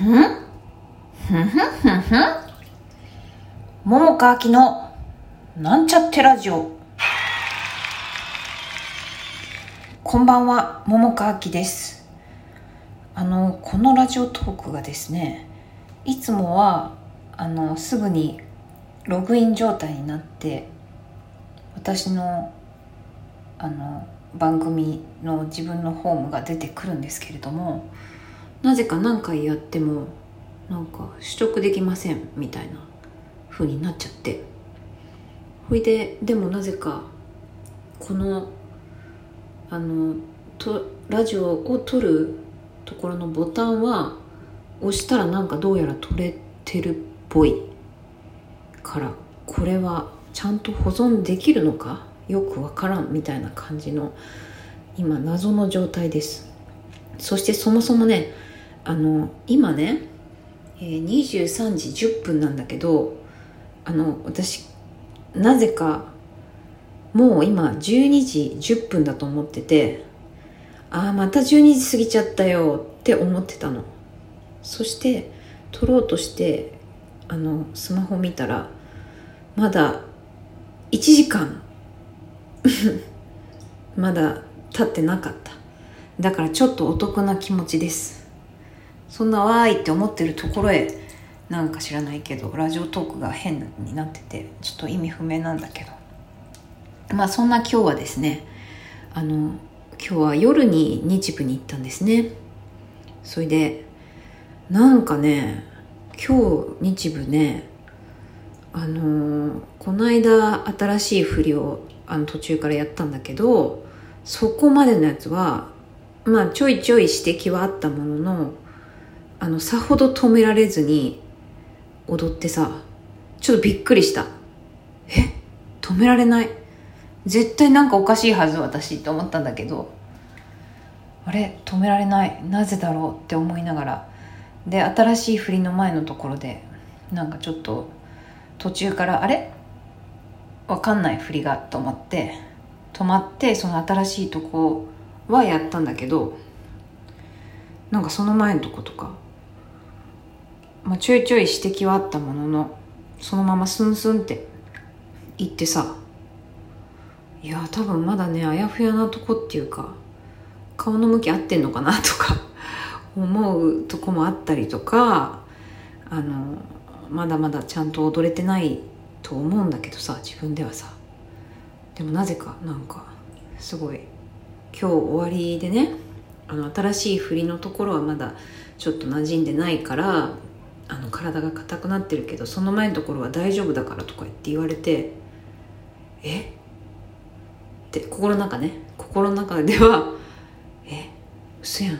ふん？ふん？ふん？ふん？ふん？桃川きのなん？ちゃってラジオこん？ばん？は桃川きですあのこのラジオトークがですねいつもはあのすぐにログイン状態になって私のあの番組の自分のホームが出てくるん？ですけれどもなぜか何回やってもなんか取得できませんみたいな風になっちゃって。ほいででもなぜかこのあのとラジオを撮るところのボタンは押したらなんかどうやら撮れてるっぽいからこれはちゃんと保存できるのかよくわからんみたいな感じの今謎の状態です。そしてそもそもねあの今ね、えー、23時10分なんだけどあの私なぜかもう今12時10分だと思っててああまた12時過ぎちゃったよって思ってたの。そして撮ろうとしてあのスマホ見たらまだ1時間 まだ経ってなかった。だからちょっとお得な気持ちです。そんなわーいって思ってるところへなんか知らないけどラジオトークが変になっててちょっと意味不明なんだけど。まあそんな今日はですねあの今日は夜に日舞に行ったんですね。それでなんかね今日日舞ねあのー、この間新しい振りをあの途中からやったんだけどそこまでのやつはまあちょいちょい指摘はあったもののあのさほど止められずに踊ってさちょっとびっくりした。え？止められない？絶対なんかおかしいはず私って思ったんだけど。あれ？止められない？なぜだろうって思いながら。で新しい振りの前のところでなんかちょっと途中からあれ？わかんない振りがと思って止まってその新しいとこはやったんだけどなんかその前のとことか、まあ、ちょいちょい指摘はあったもののそのままスンスンって行ってさいや多分まだねあやふやなとこっていうか顔の向き合ってんのかなとか思うとこもあったりとかあのまだまだちゃんと踊れてないと思うんだけどさ自分ではさ。でもなぜかなんかすごい今日終わりでねあの新しい振りのところはまだちょっと馴染んでないからあの体が硬くなってるけどその前のところは大丈夫だからとか言って言われてえ？って心の中ね。心の中ではえ？嘘やん。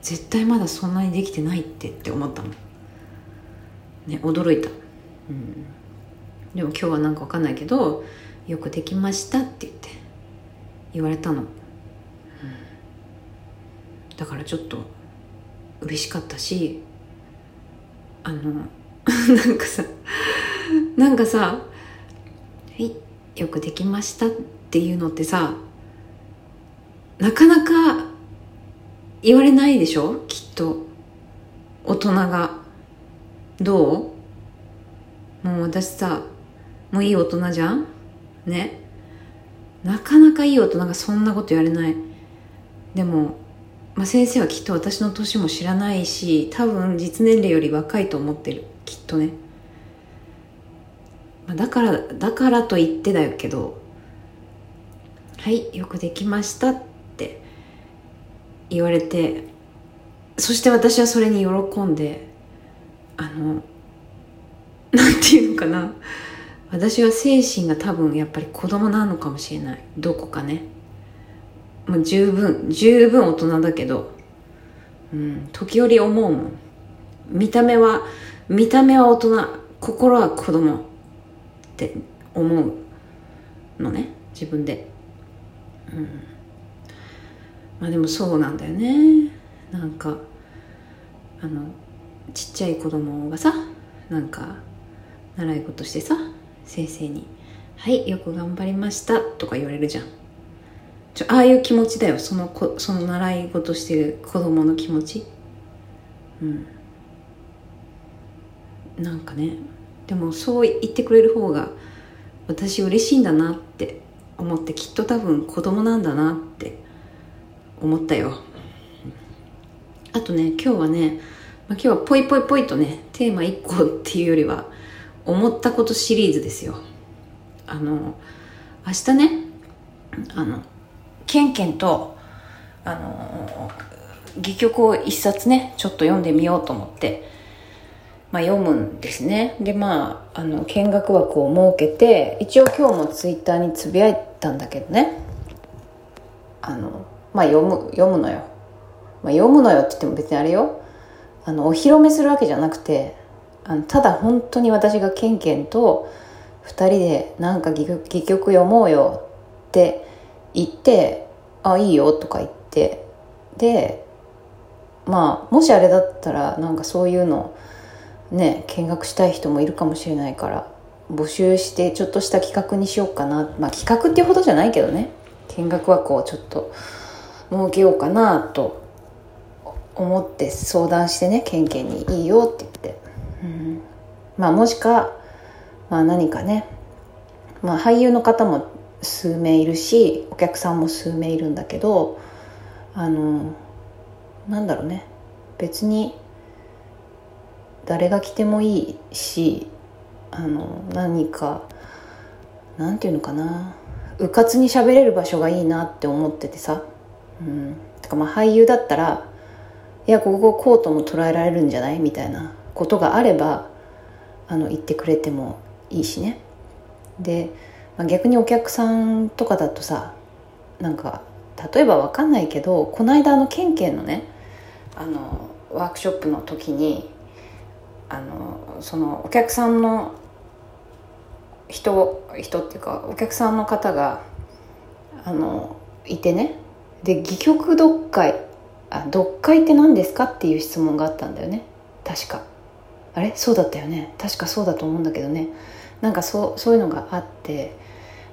絶対まだそんなにできてないってって思ったの。ね驚いた。うん。でも今日はなんかわかんないけどよくできましたって言って言われたの、うん、だからちょっと嬉しかったしあの なんかさなんかさ「はいよくできました」っていうのってさなかなか言われないでしょ？きっと。大人が。どう？もう私さもういい大人じゃん？ね？なかなかいい大人がそんなこと言われない。でも、まあ、先生はきっと私の年も知らないし多分実年齢より若いと思ってる。きっとね、まあ、だからだからと言ってだけどはいよくできましたって言われてそして私はそれに喜んであの なんていうのかな。私は精神が多分やっぱり子供なのかもしれない。どこかね。もう十分十分大人だけどうん時折思うもん。見た目は見た目は大人心は子供って思うのね自分で。うん。まあでもそうなんだよね。なんかあのちっちゃい子供がさなんか習い事してさ先生に「はいよく頑張りました」とか言われるじゃん。ちょああいう気持ちだよ。そのこその習い事してる子供の気持ち。うん。なんかね。でもそう言ってくれる方が私嬉しいんだなって思ってきっと多分子供なんだなって思ったよ。あとね今日はね、まあ、今日はポイポイポイとねテーマ1個っていうよりは思ったことシリーズですよ。あの明日ねあのケンケンとあの戯曲を一冊ねちょっと読んでみようと思ってまあ、読むんですね。でまああの見学枠を設けて一応今日もツイッターにつぶやいたんだけどね。あのまあ読む読むのよ、まあ、読むのよって言っても別にあれよ。あのお披露目するわけじゃなくてあのただ本当に私がケンケンと2人でなんか戯曲読もうよって言って「あいいよ」とか言ってでまあもしあれだったらなんかそういうのね見学したい人もいるかもしれないから募集してちょっとした企画にしようかな。まあ企画っていうほどじゃないけどね。見学枠をちょっと設けようかなと思って相談してねケンケンに「いいよ」って言って、うん、まあもしか、まあ、何かね、まあ、俳優の方も数名いるしお客さんも数名いるんだけどあのなんだろうね。別に誰が来てもいいしあの何かなんていうのかな。うかつに喋れる場所がいいなって思っててさ、うん、てかまあ俳優だったらいやここコートも捉えられるんじゃない？みたいなことがあればあの言ってくれてもいいしね。で、まあ、逆にお客さんとかだとさなんか例えば分かんないけどこの間のケンケンのねあのワークショップの時にあのそのお客さんの人人っていうかお客さんの方があのいてね。で戯曲読解あ読解って何ですかっていう質問があったんだよね。確か。あれ？そうだったよね。確かそうだと思うんだけどね。なんかそうそういうのがあって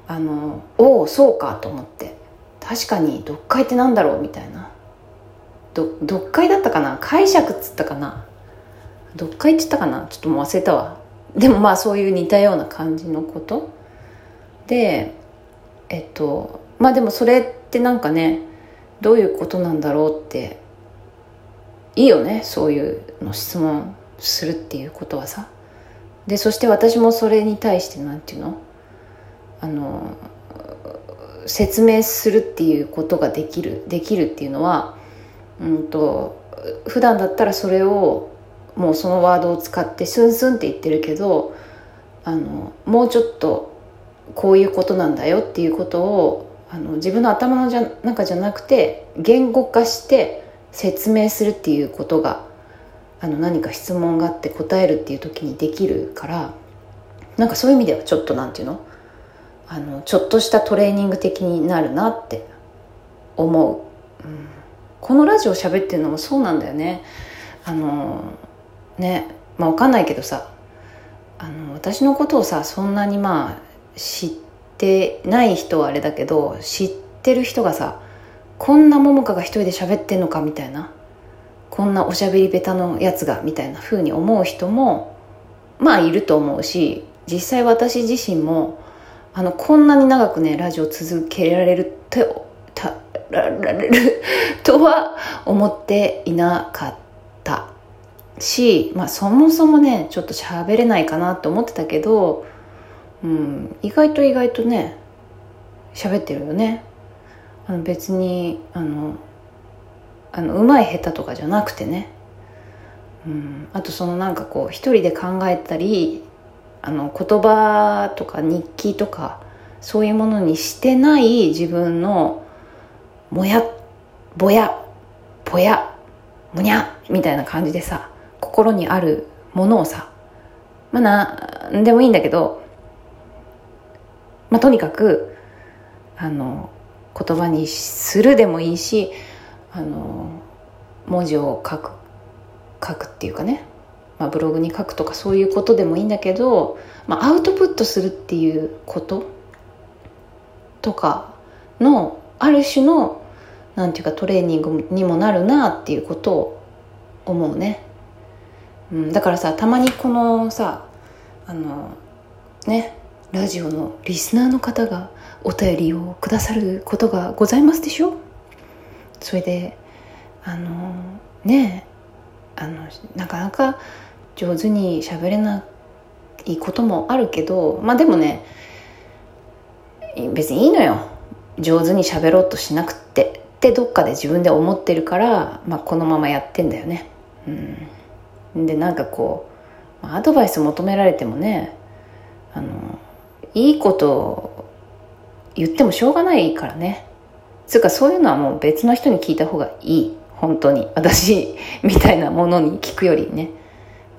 あのおおそうかと思って。確かに読解って何だろうみたいな。読解だったかな？解釈っつったかな？どっか行ったかな？ちょっともう忘れたわ。でもまあそういう似たような感じのこと。でえっとまあでもそれってなんかねどういうことなんだろうっていいよね？そういうの質問するっていうことはさ。でそして私もそれに対して何て言うの？あの説明するっていうことができるできるっていうのはうんと普段だったらそれをもうそのワードを使ってスンスンって言ってるけどあのもうちょっとこういうことなんだよっていうことをあの自分の頭のじゃ中じゃなくて言語化して説明するっていうことがあの何か質問があって答えるっていう時にできるからなんかそういう意味ではちょっとなんていうの？あのちょっとしたトレーニング的になるなって思う、うん、このラジオ喋ってるのもそうなんだよね。あのねまあ分かんないけどさあの私のことをさそんなにまあ知ってない人はあれだけど知ってる人がさこんな桃香が一人で喋ってんのかみたいな。こんなおしゃべり下手のやつがみたいな風に思う人もまあいると思うし実際私自身もあのこんなに長くねラジオ続けられるとたられる とは思っていなかった。し、まあ、そもそもねちょっと喋れないかなって思ってたけど、うん、意外と意外とね喋ってるよね。あの別にあのあの上手い下手とかじゃなくてね、うん、あとそのなんかこう一人で考えたりあの言葉とか日記とかそういうものにしてない自分のもやぼやぽやむにゃみたいな感じでさ心にあるものをさまあなんでもいいんだけどまあとにかくあの言葉にするでもいいしあの文字を書く書くっていうかね、まあ、ブログに書くとかそういうことでもいいんだけど、まあ、アウトプットするっていうこととかのある種のなんていうかトレーニングにもなるなっていうことを思うね。うん、だからさたまにこのさあのねラジオのリスナーの方がお便りをくださることがございますでしょ？それであのねあのなかなか上手に喋れないこともあるけどまあでもね別にいいのよ。上手に喋ろうとしなくってってどっかで自分で思ってるから、まあ、このままやってんだよね。うん。でなんかこうアドバイス求められてもねあのいいこと言ってもしょうがないからね。つうかそういうのはもう別の人に聞いた方がいい。本当に。私 みたいなものに聞くよりね。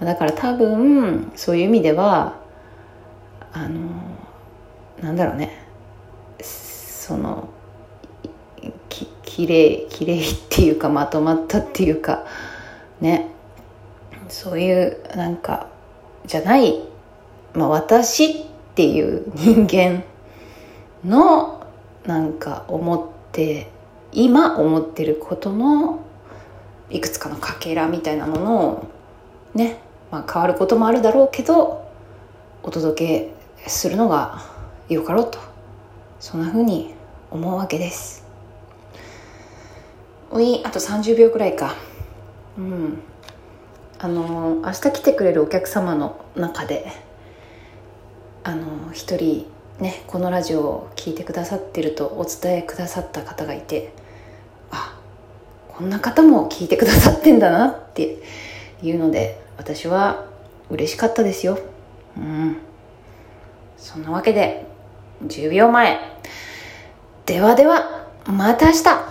だから多分そういう意味ではあのなんだろうね。そのききれいきれいっていうかまとまったっていうかね。そういうなんかじゃない、まあ、私っていう人間のなんか思って今思ってることのいくつかのかけらみたいなものをね、まあ、変わることもあるだろうけどお届けするのがよかろうと。そんなふうに思うわけです。おいあと30秒くらいか。うん。あの明日来てくれるお客様の中であの一人ねこのラジオを聴いてくださってるとお伝えくださった方がいてあこんな方も聞いてくださってんだなっていうので私は嬉しかったですよ。うん。そんなわけで10秒前。ではではまた明日。